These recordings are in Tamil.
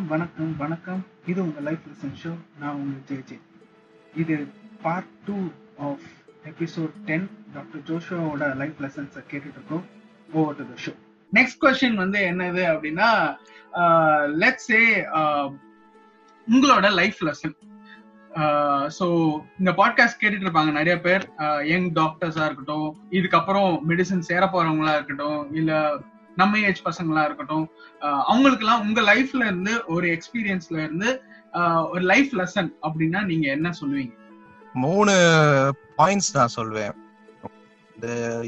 வணக்கம் வணக்கம் வணக்கம். இது உங்க லைஃப் லெசன் ஷோ நான் உங்கள் ஜெயஜே இது part two of episode ten doctor ஜோஷோவோட life லெசன்ஸை கேட்டுட்டு இருக்கோம். Over to the show next question வந்து என்னது அப்படின்னா லெட்ஸ் சே உங்களோட லைஃப் லெசன் ஸோ இந்த பாட்காஸ்ட் கேட்டுட்டு இருப்பாங்க நிறைய பேர். யங் டாக்டர்ஸா இருக்கட்டும் இதுக்கப்புறம் மெடிசன் சேர போறவங்களா இருக்கட்டும் இல்ல நம்ம ஏஜ் பசங்களா இருக்கட்டும் அவங்களுக்குலாம் உங்க லைஃப்ல இருந்து ஒரு எக்ஸ்பீரியன்ஸ்ல இருந்து ஒரு லைஃப் லெசன் அப்படின்னா நீங்க என்ன சொல்லுவீங்க? மூணு பாயிண்ட்ஸ் நான் சொல்வேன்.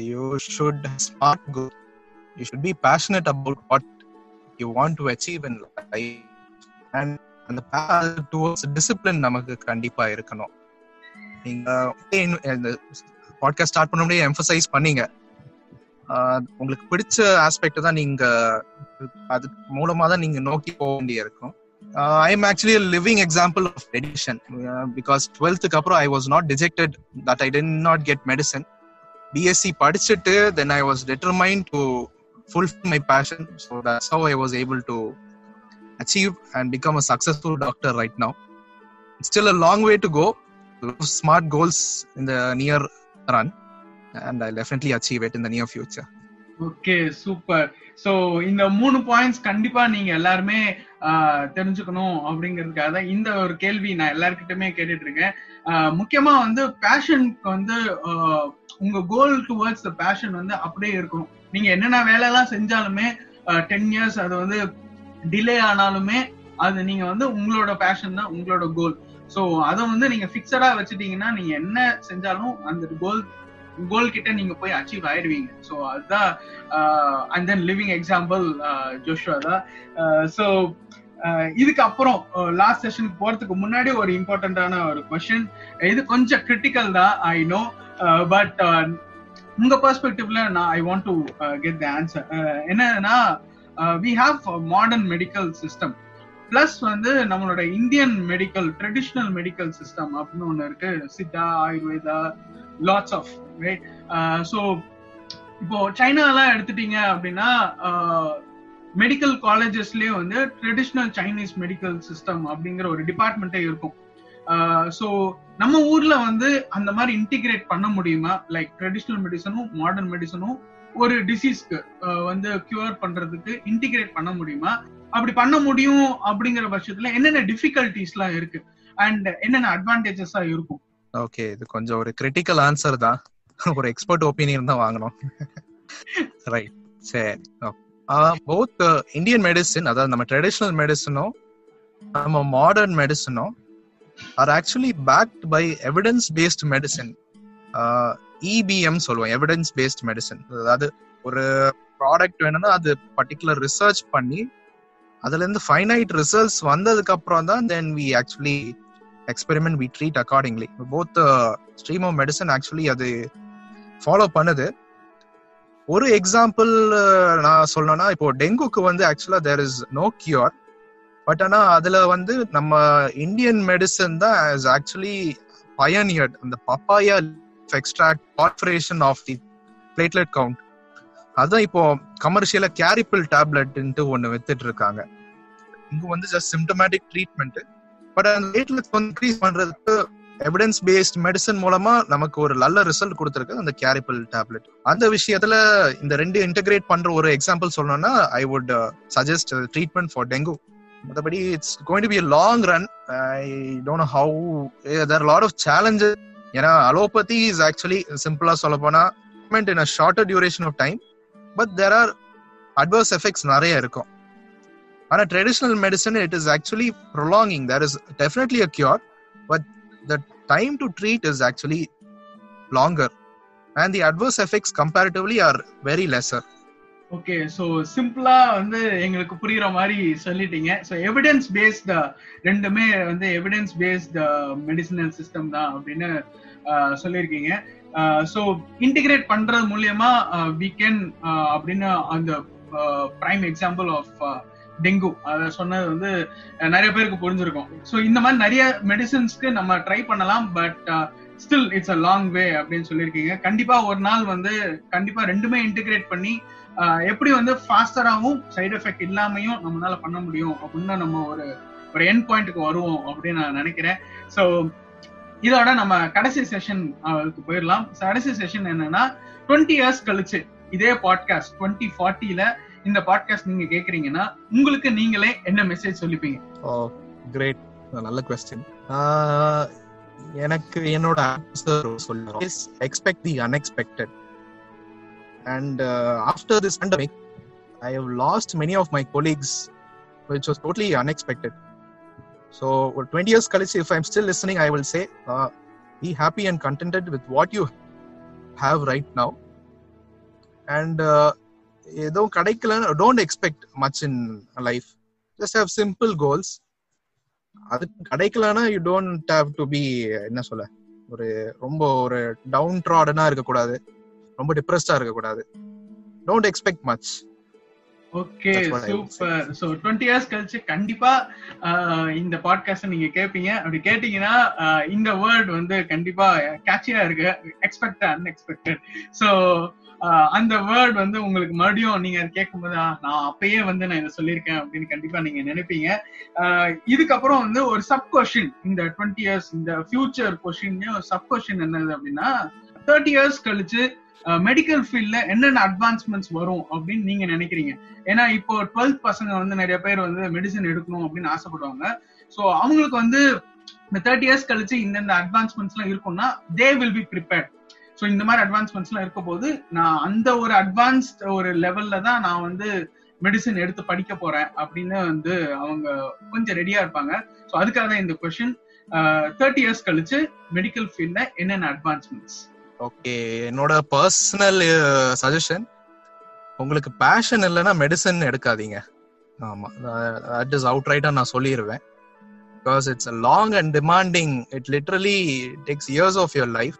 You should smart go you should be passionate about what you want to achieve in life and அந்த டுவர்ட்ஸ் டிசிப்ளின் நமக்கு கண்டிப்பா இருக்கணும். நீங்க பாட்காஸ்ட் ஸ்டார்ட் பண்ண முடியும் எம்பசைஸ் பண்ணீங்க. உங்களுக்கு பிடிச்ச ஆஸ்பெக்ட் தான் நீங்க அது மூலமா தான் நீங்க நோக்கி போக வேண்டிய இருக்கும் I am actually living example of dedication because டுவெல்த்துக்கு அப்புறம் I was not dejected that I then not get medicine BSc படிச்சுட்டு then I was determined to full my passion so that's how I was able to achieve and become a successful doctor right now still a long way to go smart goals இந்த near run and I'll definitely achieve it in the near future. Okay super so இந்த மூணு பாயிண்ட்ஸ் கண்டிப்பா நீங்க எல்லாருமே தெரிஞ்சுக்கணும் அப்படிங்கிறதுக்காக தான் இந்த ஒரு கேள்வி நான் எல்லாருக்கிட்டமே கேட்டுட்டு இருக்கேன் முக்கியமா வந்து பேஷனுக்கு வந்து உங்க கோல் டுவர்ட்ஸ் த பேஷன் வந்து அப்படியே இருக்கணும். நீங்க என்னென்ன வேலை எல்லாம் செஞ்சாலுமே டென் இயர்ஸ் அது வந்து டிலே ஆனாலுமே அது நீங்க வந்து உங்களோட பேஷன் தான் உங்களோட கோல் ஸோ அதை வந்து நீங்க ஃபிக்ஸடா வச்சுட்டீங்கன்னா நீங்க என்ன செஞ்சாலும் அந்த கோல் கோல் கிட்ட நீங்க போய் அச்சீவ் ஆயிடுவீங்க. ஸோ அதுதான் and then living example Joshua தான். Uh, ஸோ uh, இதுக்கு அப்புறம் லாஸ்ட் uh, செஷனுக்கு போறதுக்கு முன்னாடி ஒரு இம்பார்ட்டன்டான ஒரு கொஸ்டின் இது கொஞ்சம் கிரிட்டிக்கல் தான் ஐ நோ பட் உங்க பெர்ஸ்பெக்டிவ்ல நான் I want to get the answer என்னன்னா we have modern medical system plus வந்து நம்மளோட Indian medical traditional medical system அப்படின்னு ஒண்ணு இருக்கு. Siddha Ayurveda lots of right so இப்போ சைனாலாம் எடுத்துட்டீங்க அப்படின்னா uh, மெடிக்கல் காலேஜஸ்லயே வந்து ட்ரெடிஷ்னல் சைனீஸ் மெடிக்கல் சிஸ்டம் அப்படிங்கிற ஒரு டிபார்ட்மெண்ட்டே இருக்கும். Uh, ஸோ நம்ம ஊர்ல வந்து அந்த மாதிரி இன்டிகிரேட் பண்ண முடியுமா? லைக் ட்ரெடிஷ்னல் மெடிசனும் மாடர்ன் மெடிசனும் ஒரு டிசீஸ்க்கு uh, வந்து கியூர் பண்றதுக்கு இன்டிகிரேட் பண்ண முடியுமா? அப்படி பண்ண முடியும் அப்படிங்கிற பட்சத்துல என்னென்ன டிஃபிகல்டிஸ்லாம் இருக்கு? அண்ட் என்னென்ன அட்வான்டேஜஸா இருக்கும்? ஓகே இது கொஞ்சம் ஒரு கிரிட்டிக்கல் ஆன்சர் தான். ஒரு எக்ஸ்பர்ட் ஒப்பீனியன் தான் வாங்கணும். ரைட் சரி. போத் இந்தியன் மெடிசின் அதாவது நம்ம ட்ரெடிஷ்னல் மெடிசனும் நம்ம modern மெடிசனும் are actually backed by evidence based medicine EBM சொல்லுவோம் எவிடன்ஸ் பேஸ்ட் மெடிசன் அதாவது ஒரு ப்ராடக்ட் வேணும்னா அது பர்டிகுலர் ரிசர்ச் பண்ணி அதுல இருந்து ஃபைனைட் ரிசல்ட்ஸ் வந்ததுக்கு அப்புறம் தான் then we actually experiment we treat accordingly both stream of medicine actually அது ஃபாலோ பண்ணுது. ஒரு எக்ஸாம்பிள் uh, நான் சொல்லணும்னா இப்போ டெங்குக்கு வந்து ஆக்சுவலா there is no cure but ஆனா அதுல வந்து நம்ம இந்தியன் மெடிசன் தான் இஸ் ஆக்சுவலி பயனியர்ட் அந்த papaya extract corporation of the platelet count அதுதான் இப்போ கமர்ஷியலா கேரிப்பில் டேப்லெட்ன்ட்டு ஒண்ணு வித்துட்டு இருக்காங்க இங்க வந்து ஜஸ்ட் சிம்டமேட்டிக் ட்ரீட்மெண்ட் பட் அந்த வெயிட் வந்து இன்க்ரீஸ் பண்றதுக்கு எவிடன்ஸ் பேஸ்ட் மெடிசன் மூலமா நமக்கு ஒரு நல்ல ரிசல்ட் கொடுத்துருக்கு அந்த கேரிப்பில் டேப்லெட் அந்த விஷயத்துல இந்த ரெண்டு இன்டகிரேட் பண்ற ஒரு எக்ஸாம்பிள் சொல்லணும்னா I would suggest treatment for dengue மற்றபடி it's going to be long run I don't know how there lot of challenges ஏன்னா அலோபதி இஸ் ஆக்சுவலி சிம்பிளா சொல்ல போனா in a shorter duration of time but there are adverse effects நிறைய இருக்கும். ஆனா traditional medicine it is actually prolonging there is definitely a cure but the time to treat is actually longer and the adverse effects comparatively are very lesser okay so சிம்பிளா வந்து எங்களுக்கு புரியுற மாதிரி சொல்லிட்டீங்க. ஸோ எவிடன்ஸ் பேஸ்ட் ரெண்டுமே வந்து எவிடன்ஸ் பேஸ்ட் மெடிசினல் சிஸ்டம் தான் அப்படின்னு uh, சொல்லியிருக்கீங்க. ஸோ இன்டிகிரேட் பண்றது மூலியமா வி கேன் அப்படின்னு அந்த பிரைம் எக்ஸாம்பிள் ஆஃப் டெங்கு அதை சொன்னது வந்து நிறைய பேருக்கு புரிஞ்சிருக்கும். ஸோ இந்த மாதிரி நிறைய மெடிசன்ஸ்க்கு நம்ம ட்ரை பண்ணலாம் but still it's a long way அப்படின்னு சொல்லியிருக்கீங்க. கண்டிப்பா ஒரு நாள் வந்து கண்டிப்பா ரெண்டுமே இன்டிகிரேட் பண்ணி எப்படி வந்து ஃபாஸ்டராகவும் சைடு எஃபெக்ட் இல்லாமையும் நம்மளால பண்ண முடியும் அப்படின்னு நம்ம ஒரு ஒரு என் பாயிண்ட்டுக்கு வருவோம் அப்படின்னு நான் நினைக்கிறேன். ஸோ இதோட நம்ம கடைசி செஷன் போயிடலாம். கடைசி செஷன் என்னன்னா டுவெண்ட்டி இயர்ஸ் கழிச்சு இதே பாட்காஸ்ட் டுவெண்ட்டி ஃபார்ட்டில இந்த பாட்காஸ்ட் நீங்க கேக்குறீங்கன்னா உங்களுக்கு நீங்களே என்ன மெசேஜ் சொல்லிப்பீங்க? ஓ கிரேட் நல்ல கொஸ்டின் எனக்கு என்னோட ஆன்சர் சொல்லுங்க. Expect the unexpected and after this pandemic I have lost many of my colleagues which was totally unexpected so ஒரு டுவெண்ட்டி இயர்ஸ் கழிச்சு, if I'm still listening I will say be happy and and with what you have right now and எதுவும் கிடைக்கல don't expect much in life just have simple goals அது கிடைக்கலன்னா you don't have to be என்ன சொல்ல ஒரு ரொம்ப ஒரு டவுன் ட்ராடனா இருக்கக்கூடாது. ரொம்ப டிப்ரெஸ்டா இருக்கக்கூடாது. Don't expect much okay super so twenty years கழிச்சு கண்டிப்பா இந்த பாட்காஸ்ட் நீங்க கேட்பீங்க அப்படி கேட்டீங்கன்னா இந்த வேர்ட் வந்து கண்டிப்பா கேட்சியா இருக்கு. எக்ஸ்பெக்ட் அன்எக்ஸ்பெக்டட் சோ அந்த வேர்ட் வந்து உங்களுக்கு மறுபடியும் நீங்க கேட்கும் போது நான் அப்பயே வந்து நான் இதை சொல்லியிருக்கேன் அப்படின்னு கண்டிப்பா நீங்க நினைப்பீங்க. இதுக்கப்புறம் வந்து ஒரு சப் கொஸ்டின் இந்த டுவெண்ட்டி இயர்ஸ் இந்த ஃபியூச்சர் ஒரு சப் கொஸ்டின் என்னது அப்படின்னா தேர்ட்டி இயர்ஸ் கழிச்சு மெடிக்கல் ஃபீல்ட்ல என்னென்ன அட்வான்ஸ்மெண்ட்ஸ் வரும் அப்படின்னு நீங்க நினைக்கிறீங்க? ஏன்னா இப்போ டுவெல்த் பசங்க வந்து நிறைய பேர் வந்து மெடிசன் எடுக்கணும் அப்படின்னு ஆசைப்படுவாங்க. ஸோ அவங்களுக்கு வந்து இந்த தேர்ட்டி இயர்ஸ் கழிச்சு இந்தந்த அட்வான்ஸ்மெண்ட்ஸ் எல்லாம் இருக்கும்னா they will be prepared so இந்த மாதிரி அட்வான்ஸ்மெண்ட்ஸ் எல்லாம் இருக்க போது நான் அந்த ஒரு அட்வான்ஸ்ட் ஒரு லெவல்ல தான் நான் வந்து மெடிசன் எடுத்து படிக்க போறேன் அப்படின்னு வந்து அவங்க கொஞ்சம் ரெடியா இருப்பாங்க. ஸோ அதுக்காக தான் இந்த கொஸ்டின் தேர்ட்டி இயர்ஸ் கழிச்சு மெடிக்கல் ஃபீல்ட்ல என்னென்ன அட்வான்ஸ்மெண்ட்ஸ் ஓகே என்னோட பர்சனல் சஜஷன் உங்களுக்கு பேஷன் இல்லைன்னா மெடிசன் எடுக்காதீங்க. ஆமா தட் இஸ் அவுட் ரைட்டா நான் சொல்லிடுவேன் because it's a long and demanding it literally takes years of your life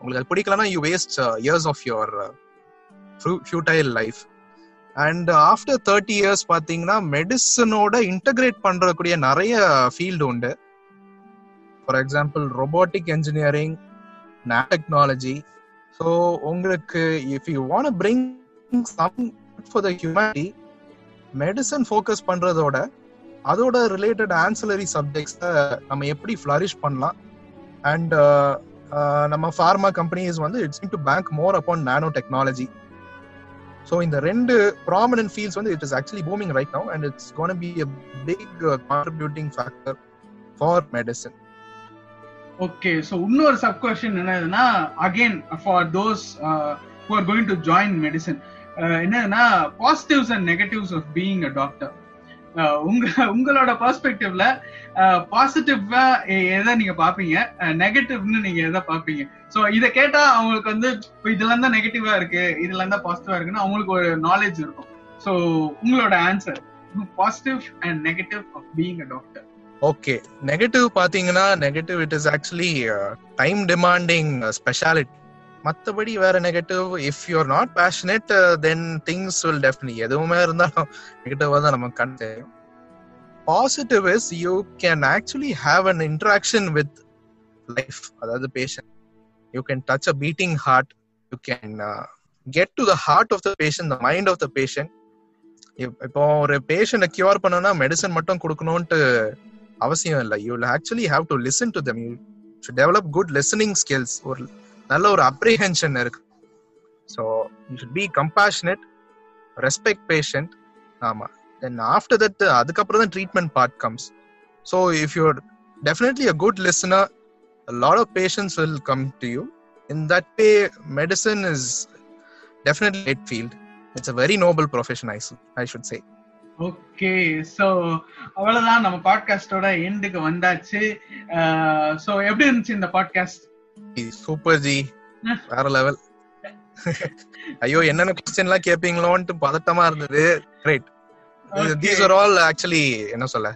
உங்களுக்கு அது பிடிக்கலன்னா you waste years of your futile life and after thirty years பார்த்தீங்கன்னா மெடிசனோட இன்டகிரேட் பண்ணுறக்கூடிய நிறைய ஃபீல்டு உண்டு. For example robotic engineering technology so உங்களுக்கு if you want bring some for the humanity medicine focus பண்றதோட அதோட ரிலேட்டட் ஆன்சலரி சப்ஜெக்ட்ஸை நம்ம எப்படி ஃப்ளரிஷ் பண்ணலாம். அண்ட் நம்ம ஃபார்மா கம்பெனிஸ் வந்து it's to bank more upon nano technology so இந்த ரெண்டு ப்ராமினன்ட் ஃபீல்ட்ஸ் வந்து it is actually booming right now and it's gonna be a big contributing factor for medicine okay so இன்னொரு சப் கொஸ்டின் என்னதுன்னா again for those who are going to join medicine என்னதுன்னா positives and negatives of being a doctor உங்க உங்களோட பர்ஸ்பெக்டிவ்ல பாசிட்டிவா uh, எதை நீங்க பாப்பீங்க நெகட்டிவ்னு uh, நீங்க எதை பாப்பீங்க சோ இத கேட்டா அவங்களுக்கு வந்து இதுல இருந்தா நெகட்டிவா இருக்கு இதுல இருந்தா பாசிட்டிவா இருக்குன்னு அவங்களுக்கு ஒரு நாலேஜ் இருக்கும். சோ உங்களோட answer positive and negative of being a doctor okay negative பாத்தீங்கன்னா negative it is actually time demanding speciality மற்றபடி வேற negative if you are not passionate then things will definitely எதுவுமே இருந்தாலும் நெகட்டிவா தான் நமக்கு கண் தெரியும் positive is you can actually have an interaction with life அதாவது patient you can touch a beating heart you can get to the heart of the patient the mind of the patient இப்போ ஒரு பேஷண்ட கியூர் பண்ணணும்னா மெடிசன் மட்டும் கொடுக்கணும்ட்டு அவசியம் இல்லை. You will actually have to listen to them you should develop good listening skills ஒரு நல்ல ஒரு அப்ரிஹென்ஷன் இருக்கு. So you should be compassionate respect patient ஆமா. தென் ஆஃப்டர் தட் அதுக்கப்புறம் தான் treatment part comes so if you're definitely a good listener lot of patience will come to you in that way medicine is definitely it field it's a very noble profession I I should say okay so அவ்வளவுதான். நம்ம பாட்காஸ்டோட எண்டுக்கு வந்தாச்சு. சோ எப்படி இருந்துச்சு இந்த பாட்காஸ்ட் சூப்பர் ஜி வேற லெவல் ஐயோ என்னென்ன கொஸ்டின் எல்லாம் கேப்பீங்களோன்ட்டு பதட்டமா இருந்தது. Great these are all actually என்ன சொல்ல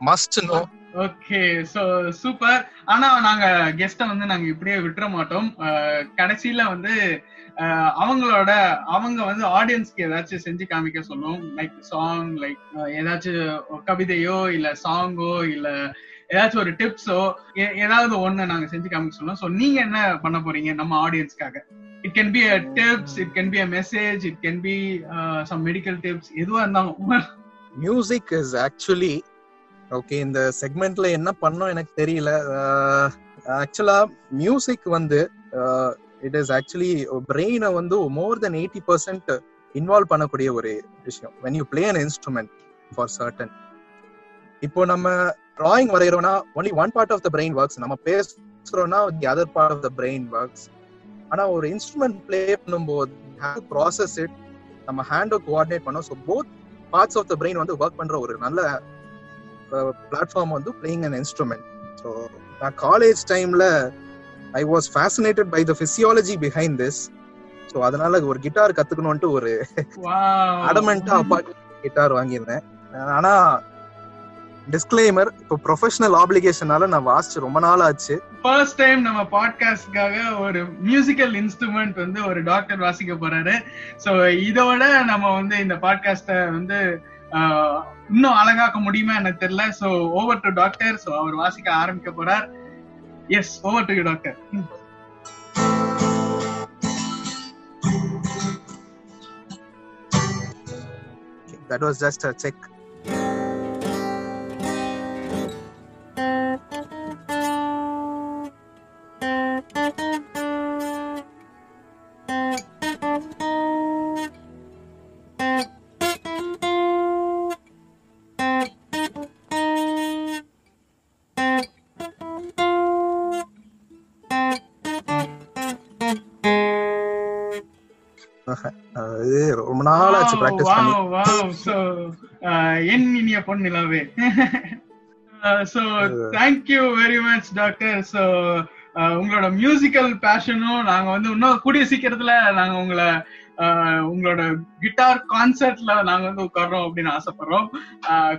must no okay so super ஆனா நாங்க கெஸ்ட வந்து நாங்க இப்படியே விட்டுற மாட்டோம். கடைசியில வந்து அவங்களோட அவங்க வந்து ஆடியன்ஸ்க்கு ஏதாச்சும் செஞ்சு காமிக்க சொல்லும் லைக் சாங் லைக் ஏதாச்சும் கவிதையோ இல்ல சாங்கோ இல்ல ஏதாச்சும் ஒரு டிப்ஸோ ஏதாவது ஒண்ணு நாங்க செஞ்சு காமிக்க சொல்லுவோம் சோ நீங்க என்ன பண்ண போறீங்க நம்ம ஆடியன்ஸ்க்காக it can be a tips it can be a message it can be some medical tips எதுவா இருந்தாலும். மியூசிக் இஸ் ஆக்சுவலி ஓகே இந்த செக்மெண்ட்ல என்ன பண்ணோம் எனக்கு தெரியல. ஆக்சுவலா மியூசிக் வந்து இட் இஸ் ஆக்சுவலி பிரெயினை வந்து more then eighty percent involve பண்ணக்கூடிய ஒரு விஷயம். When you play an instrument for certain இப்போ நம்ம drawing வரைகிறோம்னா only one part of the brain works நம்ம பேசுறோம்னா the other part of the brain works ஆனா ஒரு இன்ஸ்ட்ருமெண்ட் பிளே பண்ணும்போது ப்ராசஸ் இட் நம்ம ஹேண்டோ கோஆர்டினேட் பண்ணோம். So both parts of the brain வந்து ஒர்க் பண்ற ஒரு நல்ல பிளாட்ஃபார்ம் வந்து பிளேயிங் அன் இன்ஸ்ட்ருமெண்ட் ஸோ நான் காலேஜ் டைம்ல I was fascinated by the physiology behind this so அதனால ஒரு கிட்டார் கத்துக்கணும்ட்டு ஒரு அடமெண்டா அப்பா கிட்டார் வாங்கியிருந்தேன். ஆனா டிஸ்க்ளைமர் இப்போ ப்ரொஃபஷனல் ஆப்ளிகேஷனால நான் வாசிச்சு ரொம்ப நாள் ஆச்சு. ஃபர்ஸ்ட் டைம் நம்ம பாட்காஸ்ட்காக ஒரு மியூசிக்கல் இன்ஸ்ட்ருமெண்ட் வந்து ஒரு டாக்டர் வாசிக்க போறாரு. சோ இதோட நம்ம வந்து இந்த பாட்காஸ்ட வந்து இன்னும் அழகாக்க முடியுமா எனக்கு தெரியல. So over to doctor so அவர் வாசிக்க ஆரம்பிக்க போறார். Yes, over to you, doctor. That was just a check ஆச்சு பிராக்டிஸ் பண்ணி வாவ் சோ என் இனிய பொன்னிலாவே. So thank you very much doctor so உங்களோட மியூசிக்கல் பேஷனும் நாங்க வந்து இன்னும் கூடிய சீக்கிரத்துல நாங்க உங்களை உங்களோட கிட்டார் கான்சர்ட்ல நாங்க வந்து உட்கார்றோம் அப்படின்னு ஆசைப்படுறோம்.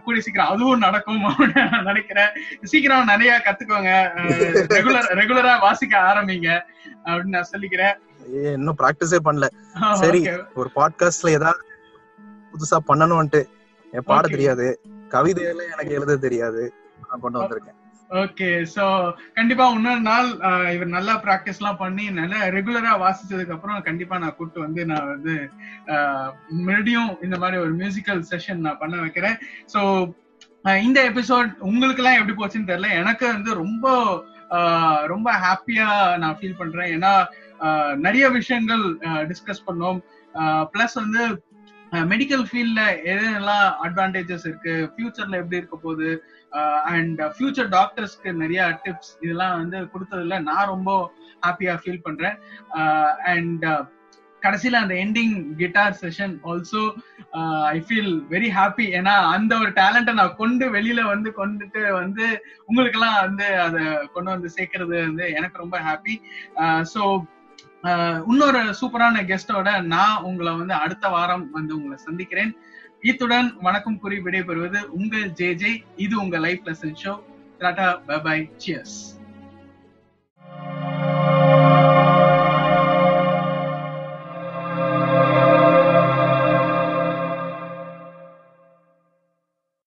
கூடிய சீக்கிரம் அதுவும் நடக்கும் அப்படின்னு நான் நினைக்கிறேன். சீக்கிரம் நிறைய கத்துக்கோங்க. ரெகுலர் ரெகுலரா வாசிக்க ஆரம்பிங்க அப்படின்னு நான் சொல்லிக்கிறேன். இன்னும் பிராக்டிஸே பண்ணல. சரி ஒரு பாட்காஸ்ட்ல ஏதாவது புதுசா பண்ணணும்ட்டு என் பாட தெரியாது. கவிதையில எனக்கு எழுத தெரியாது. நான் கொண்டு வந்திருக்கேன். ஓகே சோ கண்டிப்பா இன்னொரு நாள் இவர் நல்லா பிராக்டிஸ் எல்லாம் பண்ணி நல்லா ரெகுலரா வாசிச்சதுக்கு அப்புறம் கண்டிப்பா நான் கூப்பிட்டு வந்து நான் வந்து மறுபடியும் இந்த மாதிரி ஒரு மியூசிக்கல் செஷன் நான் பண்ண வைக்கிறேன். சோ இந்த எபிசோட் உங்களுக்கு எல்லாம் எப்படி போச்சுன்னு தெரியல. எனக்கு வந்து ரொம்ப ரொம்ப ஹாப்பியா நான் ஃபீல் பண்றேன். ஏன்னா நிறைய விஷயங்கள் டிஸ்கஸ் பண்ணோம். பிளஸ் வந்து மெடிக்கல் ஃபீல்ட்ல எதெல்லாம் அட்வான்டேஜஸ் இருக்கு? ஃபியூச்சர்ல எப்படி இருக்க போகுது? அண்ட் ஃபியூச்சர் டாக்டர்ஸ்க்கு நிறைய டிப்ஸ் இதெல்லாம் வந்து கொடுத்ததுல நான் ரொம்ப ஹாப்பியா ஃபீல் பண்றேன். அண்ட் கடைசியில அந்த ending guitar session also I feel very happy ஏன்னா அந்த ஒரு டேலண்ட்டை நான் கொண்டு வெளியில வந்து கொண்டுட்டு வந்து உங்களுக்கெல்லாம் வந்து அதை கொண்டு வந்து சேர்க்கறது வந்து எனக்கு ரொம்ப ஹாப்பி ஸோ இன்னொரு சூப்பரான கெஸ்டோட நான் உங்களை வந்து அடுத்த வாரம் வந்து உங்களை சந்திக்கிறேன். இத்துடன் வணக்கம் கூறி விடைபெறுவது உங்கள் ஜே ஜே. இது உங்க life lesson show tata bye bye cheers